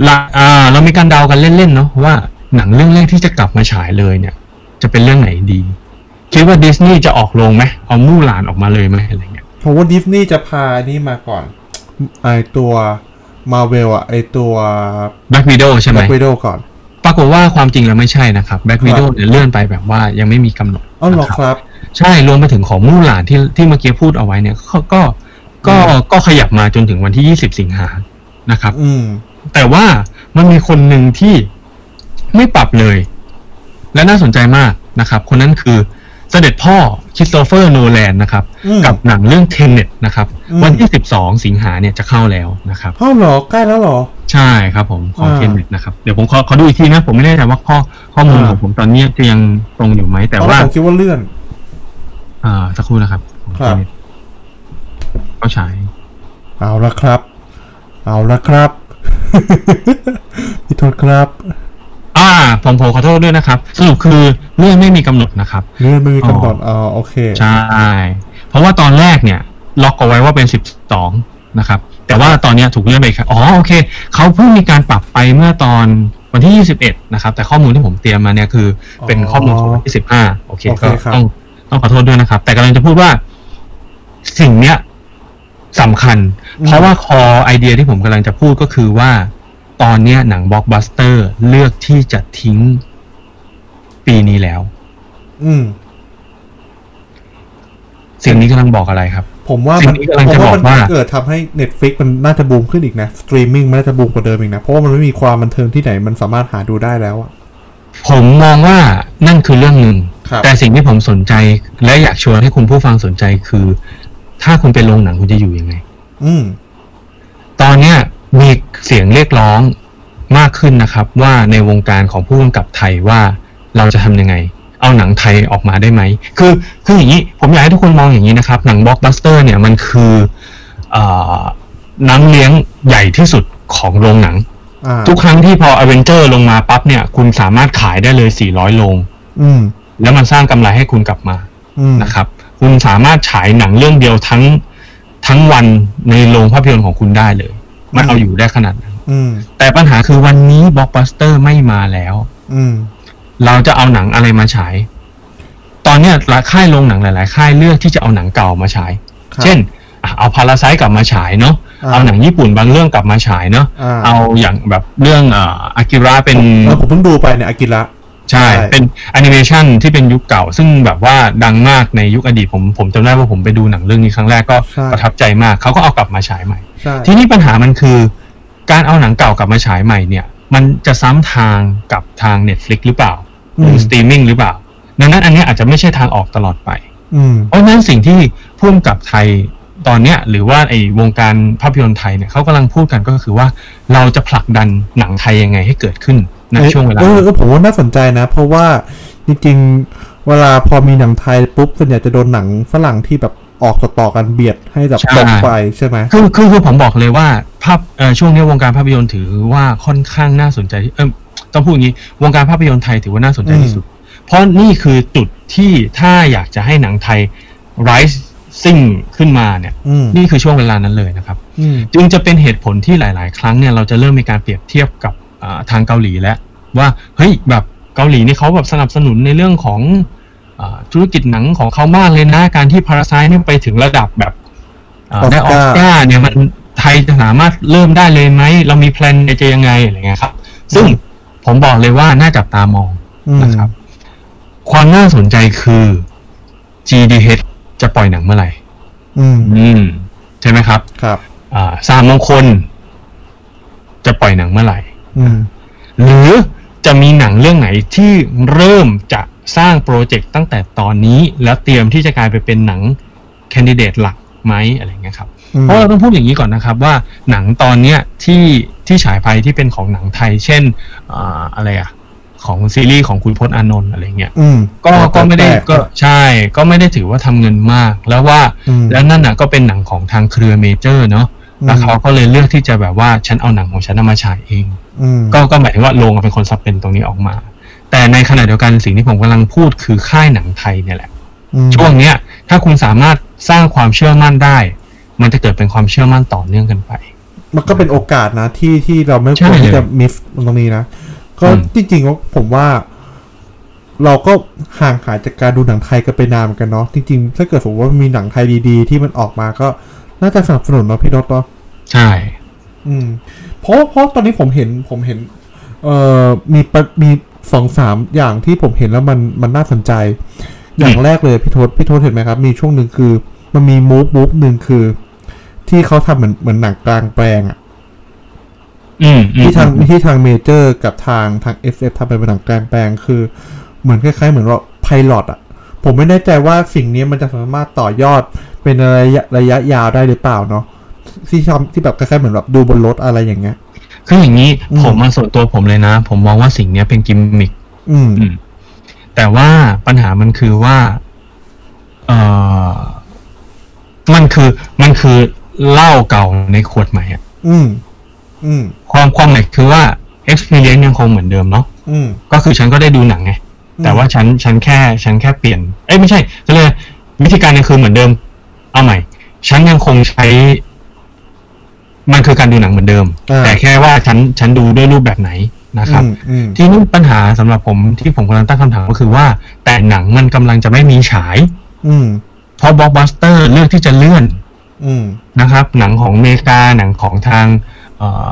D: ละอ่า เรามีการเดากันเล่นๆเนาะว่าหนังเรื่องแรกที่จะกลับมาฉายเลยเนี่ย จะเป็นเรื่องไหนดี คิดว่าดิสนีย์จะออกลงไหมเอามู่หลานออกมาเลยไหมอะไรเงี้ย
C: ผมว่าดิสนีย์จะพานี่มาก่อน ไอตัวมาเวลอะไอตัว
D: Black Widow ใช่ไหม
C: Black Widow ก่อน
D: ปรากฏว่าความจริงแล้วไม่ใช่นะครับ Black Widow เนี่ยเลื่อนไปแบบว่ายังไม่มีกำหนด
C: อ๋อเหรอ
D: นะ
C: ครับ
D: ใช่รวมไปถึงของมู่หลานที่ที่เมื่อกี้พูดเอาไว้เนี่ยก็ก็ก็ก็ขยับมาจนถึงวันที่20สิงหานะครับ
C: อืม
D: แต่ว่ามันมีคนหนึ่งที่ไม่ปรับเลย และน่าสนใจมากนะครับ คนนั้นคือ เสด็จพ่อคริสโตเฟอร์โนแลนนะครับ
C: อืม
D: กับหนังเรื่อง Tenet นะครับ
C: อืม
D: วันที่ 12 สิงหาเนี่ยจะเข้าแล้วนะครับ
C: เอ้าเหรอใกล้แล้วเหรอ
D: ใช่ครับผมของ
C: อ่า
D: Tenet นะครับ เดี๋ยวผมขอขอดูอีกทีนะ ผมไม่แน่ใจว่าข้อข้อมูล
C: อ่า
D: ของผมตอนนี้จะยังตรงอยู่ไหมแต่
C: อ๋อ
D: ว่า
C: ผมคิดว่าเลื่อน
D: อ่าสักครู่นะครับของ
C: ครับ
D: Tenet ก็ฉาย
C: เอาละครับ เอาละครับ พี่โทษครับ
D: อ่า ผมผมขอโทษด้วยนะครับ สรุปคือเรื่องไม่มีกำหนดนะครับ
C: เลื่อนไม่มีกำหนดอ๋อโอเค
D: ใช่เพราะว่าตอนแรกเนี่ย ล็อกเอาไว้ว่าเป็นสิบสองนะครับ แต่ว่าตอนเนี้ยถูกเลื่อนไปครับอ๋อโอเคเขาเพิ่งมีการปรับไปเมื่อตอนวันที่ยี่สิบเอ็ดนะครับ แต่ข้อมูลที่ผมเตรียมมาเนี่ยคือเป็นข้อมูลของวันที่สิบห้าโอเค
C: โอเค
D: ก็
C: ครับ
D: ต้องต้องขอโทษด้วยนะครับ แต่กำลังจะพูดว่าสิ่งเนี้ยสำคัญ เพราะว่า core idea ที่ผมกำลังจะพูดก็คือว่า ตอนเนี้ยหนังบล็อกบัสเตอร์เลือกที่จะทิ้งปีนี้แล้ว
C: อืม
D: สิ่งนี้กำลังบอกอะไรครับ
C: ผมว่า
D: สิ่
C: มัน
D: งนี้กำลัง
C: ผม
D: จะ
C: ว่า
D: บอก
C: มัน
D: ว่า
C: เกิดทำให้ Netflix มันน่าจะบูมขึ้นอีกนะสตรีมมิ่งมันน่าจะบูมกว่าเดิมอีกนะ เพราะว่ามันไม่มีความบันเทิงที่ไหนมันสามารถหาดูได้แล้วอะ
D: ผมมองว่านั่นคือเรื่องหนึ่ง
C: ครับ
D: แต่สิ่งที่ผมสนใจ และอยากชวนให้คุณผู้ฟังสนใจคือ ถ้าคุณเป็นโรงหนังคุณจะอยู่ยังไง
C: อืม
D: ตอนเนี้ย มีเสียงเรียกร้องมากขึ้นนะครับ ว่าในวงการของผู้กำกับไทยว่าเราจะทำยังไง เอาหนังไทยออกมาได้ไหม คือคืออย่างนี้ผมอยากให้ทุกคนมองอย่างนี้นะครับ หนังบล็อกบัสเตอร์เนี่ยมันคือเออน้ำเลี้ยงใหญ่ที่สุดของโรงหนัง
C: อ่า
D: ทุกครั้งที่พออเวนเจอร์ลงมาปั๊บเนี่ย คุณสามารถขายได้เลย 400 โรง
C: อืม
D: แล้วมันสร้างกำไรให้คุณกลับมา
C: อืม
D: นะครับ คุณสามารถฉายหนังเรื่องเดียวทั้งทั้งวันในโรงภาพยนตร์ของคุณได้เลย มันเอาอยู่ได้ขนาดนั้น
C: อืม
D: แต่ปัญหาคือวันนี้บล็อกบัสเตอร์ไม่มาแล้ว
C: อืม
D: เราจะเอาหนังอะไรมาฉาย ตอนเนี้ยหลายค่ายโรงหนังหลาย ๆ ค่ายเลือกที่จะเอาหนังเก่ามาฉาย
C: ครับ
D: เช่นอะเอาพาราไซกลับมาฉายเนาะ
C: อ่า
D: เอาหนังญี่ปุ่นบางเรื่องกลับมาฉายเนาะ
C: อ่า
D: เอาอย่างแบบเรื่องเอ่ออากิระเป็น
C: เออผมเพิ่งดูไปเนี่ยอากิระ
D: ใช่
C: ใช่
D: เป็นแอนิเมชันที่เป็นยุคเก่า ซึ่งแบบว่าดังมากในยุคอดีตผมผมจำได้ว่าผมไปดูหนังเรื่องนี้ครั้งแรกก็
C: ใช่
D: ประทับใจมาก เขาก็เอากลับมาฉายใหม่
C: ใช่
D: ทีนี้ปัญหามันคือ การเอาหนังเก่ากลับมาฉายใหม่เนี่ย มันจะซ้ำทางกับทาง Netflix หรือเปล่าหรือสตรีมมิ่งหรือเปล่า ดังนั้นอันเนี้ยอาจจะไม่ใช่ทางออกตลอดไป
C: อืม
D: เพราะฉะนั้นสิ่งที่ผู้กำกับไทยตอนเนี้ยหรือว่าไอ้วงการภาพยนตร์ไทยเนี่ยเขากำลังพูดกันก็คือว่าเราจะผลักดันหนังไทยยังไงให้เกิดขึ้นในช่วงเวลา
C: เออ
D: นั้น
C: เออผมว่าน่าสนใจนะ เพราะว่าจริงๆเวลาพอมีหนังไทยปุ๊บส่วนใหญ่จะโดนหนังฝรั่งที่แบบ ออกต่อๆกันเบียดให้แบบตกไปใช่ไหม
D: คือคือคือผมบอกเลยว่าภาพเอ่อช่วงนี้วงการภาพยนตร์ถือว่าค่อนข้างน่าสนใจที่เออต้องพูดอย่างนี้วงการภาพยนตร์ไทยถือว่าน่าสนใจที่สุด เพราะนี่คือจุดที่ถ้าอยากจะให้หนังไทย rising ขึ้นมาเนี่ย
C: อืม
D: นี่คือช่วงเวลานั้นเลยนะครับ
C: อืม
D: จึงจะเป็นเหตุผลที่หลาย ๆ ครั้งเนี่ยเราจะเริ่มมีการเปรียบเทียบกับอ่าทางเกาหลีแล้ว ว่าเฮ้ยแบบเกาหลีนี่เขาแบบสนับสนุนในเรื่องของอา ธุรกิจหนังของเขามากเลยนะ การที่พาราไซเนี่ยไปถึงระดับแบบอ่าได้ออสการ์เนี่ยมันไทยจะสามารถเริ่มได้เลยไหม เรามีแพลนจะยังไงอะไรเงี้ยครับ ซึ่งผมบอกเลยว่าน่าจับตามอง
C: อืม
D: นะครับ ความน่าสนใจคือ GDH จะปล่อยหนังเมื่อไหร่
C: อืม
D: อืมใช่ไหมครับ
C: ครับ
D: อ่าสามมงคล จะปล่อยหนังเมื่อไหร่
C: อืม
D: หรือจะมีหนังเรื่องไหนที่เริ่มจะ สร้างโปรเจกต์ตั้งแต่ตอนนี้ แล้วเตรียมที่จะกลายไปเป็นหนังแคนดิเดตหลักไหมอะไรเงี้ยครับ
C: อืม
D: เพราะเราต้องพูดอย่างนี้ก่อนนะครับว่าหนังตอนเนี้ยที่ที่ฉายไปที่เป็นของหนังไทย เช่นอ่าอะไรอะของซีรีส์ของคุณพจน์อานนท์อะไรเงี้ย
C: อืม
D: ก็ก็ไม่ได้
C: แปล
D: ก็ใช่ก็ไม่ได้ถือว่าทำเงินมาก แล้วว่า
C: อืม
D: แล้วนั่นน่ะก็เป็นหนังของทางเครือเมเจอร์เนาะ
C: อืม
D: แล้วเขาก็เลยเลือกที่จะแบบว่าฉันเอาหนังของฉันเอามาฉายเอง
C: อืม
D: ก็ก็หมายถึงว่าโรงเป็นคนซับเป็นตรงนี้ออกมา แต่ในขณะเดียวกันสิ่งที่ผมกำลังพูดคือค่ายหนังไทยเนี่ยแหละ
C: อืม
D: ช่วงเนี้ย ถ้าคุณสามารถสร้างความเชื่อมั่นได้ มันจะเกิดเป็นความเชื่อมั่นต่อเนื่องกันไป
C: มันก็เป็นโอกาสนะ ที่ที่เราไม่
D: ใช่
C: ควรที่
D: เลย
C: จะมิสตรงนี้นะก็
D: อืม
C: จริงๆว่าผมว่า เราก็ห่างหายจากการดูหนังไทยกันไปนานเหมือนกันเนาะจริงๆ ถ้าเกิดสมมติว่ามีหนังไทยดีๆ ที่มันออกมาก็น่าจะสนับสนุนเนาะพี่รถเนาะ
D: ใช่
C: อืมเพราะเพราะตอนนี้ผมเห็นผมเห็น เอ่อมีปะมี สองสามอย่างที่ผมเห็นแล้วมันมันน่าสนใจ อย่างแรกเลยพี่โทษพี่โทษเห็นไหมครับ มีช่วงหนึ่งคือ มันมีมูฟมูฟหนึ่งคือ ที่เขาทำเหมือนเหมือนหนังกลางแปลงอะ
D: อืมอืม
C: ที่ทาง
D: อืม
C: ที่ทางเมเจอร์กับทางทาง SF ทำเป็นหนังกลางแปลงคือ เหมือนคล้ายๆ เหมือนว่าไพลอตอะผมไม่แน่ใจว่าสิ่งนี้มันจะสามารถต่อยอดเป็นระยะระยะยาวได้หรือเปล่าเนาะที่ทำที่แบบคล้ายๆเหมือนแบบดูบนรถอะไรอย่างเงี้ย
D: คืออย่างนี้
C: อืม
D: ผมมาส่วนตัวผมเลยนะ ผมมองว่าสิ่งเนี้ยเป็นกิมมิค
C: อืม
D: อืมแต่ว่าปัญหามันคือว่า เออมันคือ มันคือเหล้าเก่าในขวดใหม่อะ
C: อืม อืม
D: ความความหมายคือว่า experience ยังคงเหมือนเดิมเนาะ
C: อืม
D: ก็คือฉันก็ได้ดูหนังไง
C: อืม
D: แต่ว่าฉัน ฉันแค่ ฉันแค่เปลี่ยน เอ้ยไม่ใช่ก็เลยวิธีการยังคือเหมือนเดิม เอาใหม่ ฉันยังคงใช้ มันคือการดูหนังเหมือนเดิม
C: อ่า
D: แต่แค่ว่าฉันฉันดูด้วยรูปแบบไหนนะครับ
C: อืมอืม
D: ที่นี่ปัญหาสำหรับผมที่ผมกำลังตั้งคำถามก็คือว่า แต่หนังมันกำลังจะไม่มีฉาย
C: อืม
D: เพราะบล็อกบัสเตอร์เลือกที่จะเลื่อน
C: อืม
D: นะครับ หนังของอเมริกาหนังของทางเอ่อ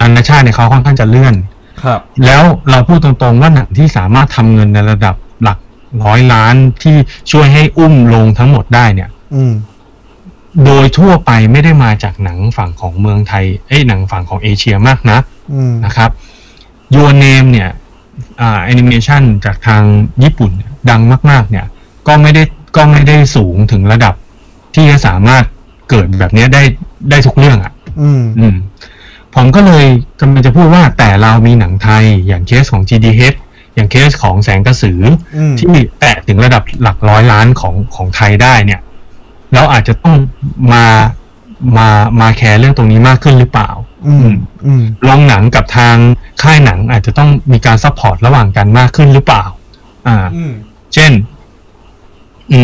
D: นานาชาติเนี่ยเขาค่อนข้างจะเลื่อน
C: ครับ
D: แล้วเราพูดตรงๆว่าหนังที่สามารถทำเงินในระดับหลักร้อยล้านที่ช่วยให้อุ้มลงทั้งหมดได้เนี่ย
C: อืม
D: โดยทั่วไปไม่ได้มาจากหนังฝั่งของเมืองไทยเอ้ยหนังฝั่งของเอเชียมากนะ
C: อืม
D: นะครับ Your Name เนี่ยอ่าแอนิเมชันจากทางญี่ปุ่นเนี่ยดังมาก ๆ เนี่ย ก็ไม่ได้ก็ไม่ได้สูงถึงระดับที่จะสามารถเกิดแบบเนี้ยได้ได้ทุกเรื่องอะ
C: อืม
D: อืมผมก็เลยกำลังจะพูดว่าแต่เรามีหนังไทยอย่างเคสของ GDH อย่างเคสของแสงกระสืออื
C: ม
D: ที่แตะถึงระดับหลักร้อยล้านของของไทยได้เนี่ย เราอาจจะต้องมามามา care เรื่องตรงนี้มากขึ้นหรือเปล่า
C: อืมอืม
D: โรงหนังกับทางค่ายหนังอาจจะต้องมีการ support ระหว่างกันมากขึ้นหรือเปล่า อ่า
C: อืม
D: เช่น อื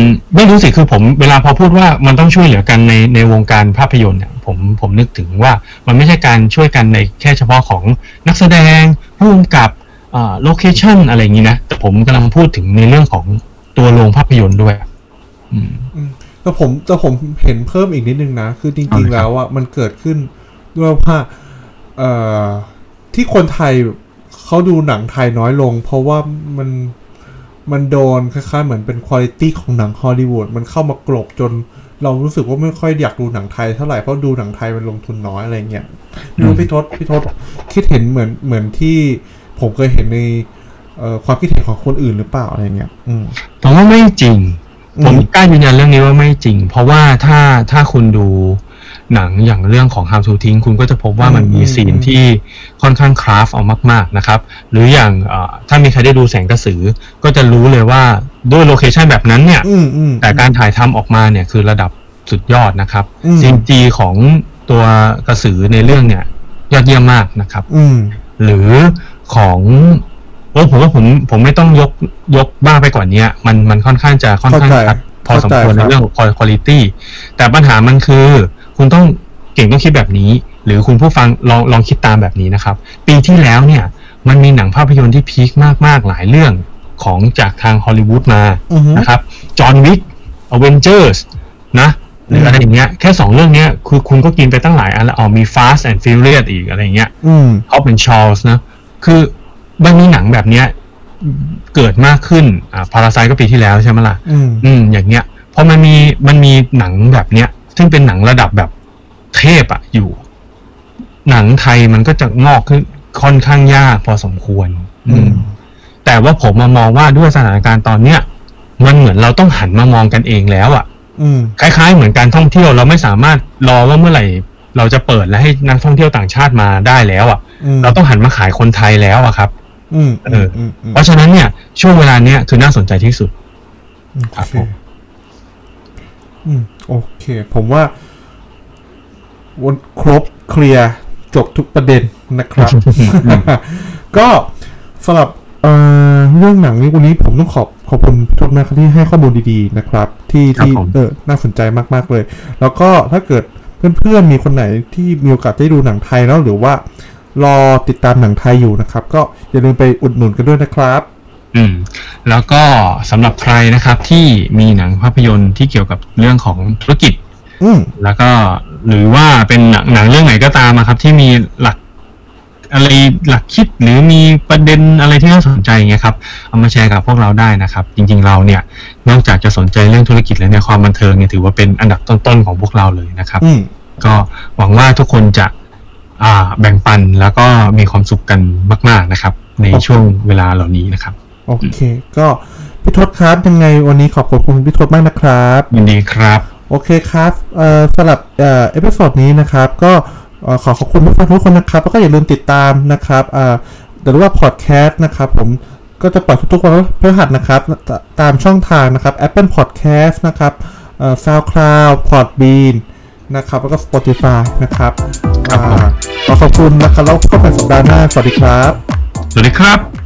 D: ม ไม่รู้สิคือผมเวลาพอพูดว่ามันต้องช่วยเหลือกันในในวงการภาพยนตร์เนี่ยผมผมนึกถึงว่ามันไม่ใช่การช่วยกันในแค่เฉพาะของนักแสดงผู้กำกับอ่า location อะไรอย่างนี้นะแต่ผมกำลังพูดถึงในเรื่องของตัวโรงภาพยนตร์ด้วย อืม
C: อืม แต่ผมแต่ผมเห็นเพิ่มอีกนิดนึงนะ คือ
D: เอาจ
C: ริงๆ
D: เลยครับ
C: ๆแล้วอะมันเกิดขึ้นด้วยว่าเอ่อที่คนไทยเขาดูหนังไทยน้อยลง เพราะว่ามันมันโดนคล้ายๆเหมือนเป็นคุณ i t y ของหนังฮอลลีวูดมันเข้ามากลบจนเรารู้สึกว่าไม่ค่อยอยากดูหนังไทยเท่าไหร่เพราะดูหนังไทยมันลงทุนน้อยอะไรเงี้ยไม่รู้พี่ทศพี่ทศคิดเห็นเหมือนเหมือนที่ผมเคยเห็นในเอ่อความคิดเห็นของคนอื่นหรือเปล่าอะไรเงี้ย อืม
D: ผมว่าไม่จริง
C: อืม
D: ผมกล้ายืนยันเรื่องนี้ว่าไม่จริง เพราะว่าถ้าถ้าคุณดูหนังอย่างเรื่องของ How to ทิ้งคุณก็จะพบว่ามันมี
C: อืม
D: scene
C: อืม
D: ที่ค่อนข้าง craft เอามาก ๆนะครับ หรืออย่างเอ่อถ้ามีใครได้ดูแสงกระสือ ก็จะรู้เลยว่าด้วย location แบบนั้นเนี่ย
C: อืมอืม
D: แต่การถ่ายทำออกมาเนี่ยคือระดับสุดยอดนะครับ
C: อืม
D: CG ของตัวกระสือในเรื่องเนี่ย ยอดเยี่ยมมากนะครับ
C: อืม
D: หรือของเออผมว่าผมผมไม่ต้องยกยกมาไปกว่านี้มันมันค่อนข้างจะค่อนข้าง
C: เข้าใจ
D: ชัดพอสมควร
C: เข้าใจครับ
D: ในเรื่องของคุณภาพแต่ปัญหามันคือ คุณต้องเก่งต้องคิดแบบนี้ หรือคุณผู้ฟังลองลองคิดตามแบบนี้นะครับ ปีที่แล้วเนี่ย มันมีหนังภาพยนตร์ที่ peak มากๆหลายเรื่องของจากทางฮอลลีวูดมา
C: อือฮึ
D: นะครับ John Wick Avengers นะหรืออะไรอย่างเงี้ยแค่สองเรื่องเนี้ยคือคุณก็กินไปตั้งหลายอันแล้วอ๋อมี Fast and Furious อีกอะไรอย่างเงี้ย
C: อืม
D: เขาเป็นชาร์ลส์นะ คือ มันมีหนังแบบเนี้ยเกิดมากขึ้น อ่าพาราไซก็ปีที่แล้วใช่ไหมล่ะ
C: อืม
D: อืม อย่างเงี้ยพอมันมีมันมีหนังแบบเนี้ย ซึ่งเป็นหนังระดับแบบเทพอะอยู่ หนังไทยมันก็จะงอกขึ้นค่อนข้างยากพอสมควร อืม แต่ว่าผมมามองว่าด้วยสถานการณ์ตอนเนี้ยมันเหมือนเราต้องหันมามองกันเองแล้วอะ
C: อืม
D: คล้าย ๆ เหมือนการท่องเที่ยวเราไม่สามารถรอว่าเมื่อไหร่ เราจะเปิดและให้นักท่องเที่ยวต่างชาติมาได้แล้วอะ
C: อืม
D: เราต้องหันมาขายคนไทยแล้วอะครับ
C: อืม
D: เออ
C: อืมอืม
D: เพราะฉะนั้นเนี่ยช่วงเวลาเนี้ยคือน่าสนใจที่สุดครับ
C: โอเค
D: ผม
C: อืมโอเค ผมว่าวันครบเคลียร์จบทุกประเด็นนะครับ ก็สำหรับเอ่อเรื่องหนังนี้วันนี้ผมต้องขอบขอบคุณพี่ทศมากครับที่ให้ข้อมูลดีๆนะครับ ที่
D: ครับ
C: ที่
D: ผม
C: เออน่าสนใจมากๆเลย แล้วก็ถ้าเกิดเพื่อนๆมีคนไหนที่มีโอกาสได้ดูหนังไทยแล้วหรือว่า รอติดตามหนังไทยอยู่นะครับ ก็อย่าลืมไปอุดหนุนกันด้วยนะครับ
D: อืมแล้วก็สำหรับใครนะครับที่มีหนังภาพยนตร์ที่เกี่ยวกับเรื่องของธุรกิจ
C: อืม
D: แล้วก็หรือว่าเป็นหนังหนังเรื่องไหนก็ตามอะครับ ที่มีหลักอะไรหลักคิดหรือมีประเด็นอะไรที่น่าสนใจเงี้ยครับเอามาแชร์กับพวกเราได้นะครับ จริงๆเราเนี่ยนอกจากจะสนใจเรื่องธุรกิจแล้วเนี่ยความบันเทิงเนี่ยถือว่าเป็นอันดับต้นๆของพวกเราเลยนะครับ
C: อืม
D: ก็หวังว่าทุกคนจะอ่า แบ่งปันแล้วก็มีความสุขกันมาก ๆนะครับ ใน
C: ครับ
D: ช่วงเวลาเหล่านี้นะครับ
C: โอเค ก็พี่ทศครับยังไงวันนี้ขอบคุณพี่ทศมากนะครับ
D: ยินดีครับ
C: โอเคครับเอ่อสำหรับเอ่อ episode นี้นะครับ ก็เอ่อขอขอบคุณผู้ฟังทุกคนนะครับ แล้วก็อย่าลืมติดตามนะครับเอ่อหรือว่าพอดแคสต์นะครับ ผมก็จะปล่อยทุกๆวันพฤหัสนะครับตตามช่องทางนะครับ Apple Podcast นะครับเอ่อ SoundCloud Podbean นะครับแล้วก็ Spotify นะครับขอขอบคุณนะครับแล้วพบกันสัปดาห์หน้าสวัสดีครับ
D: สวัสดีครับ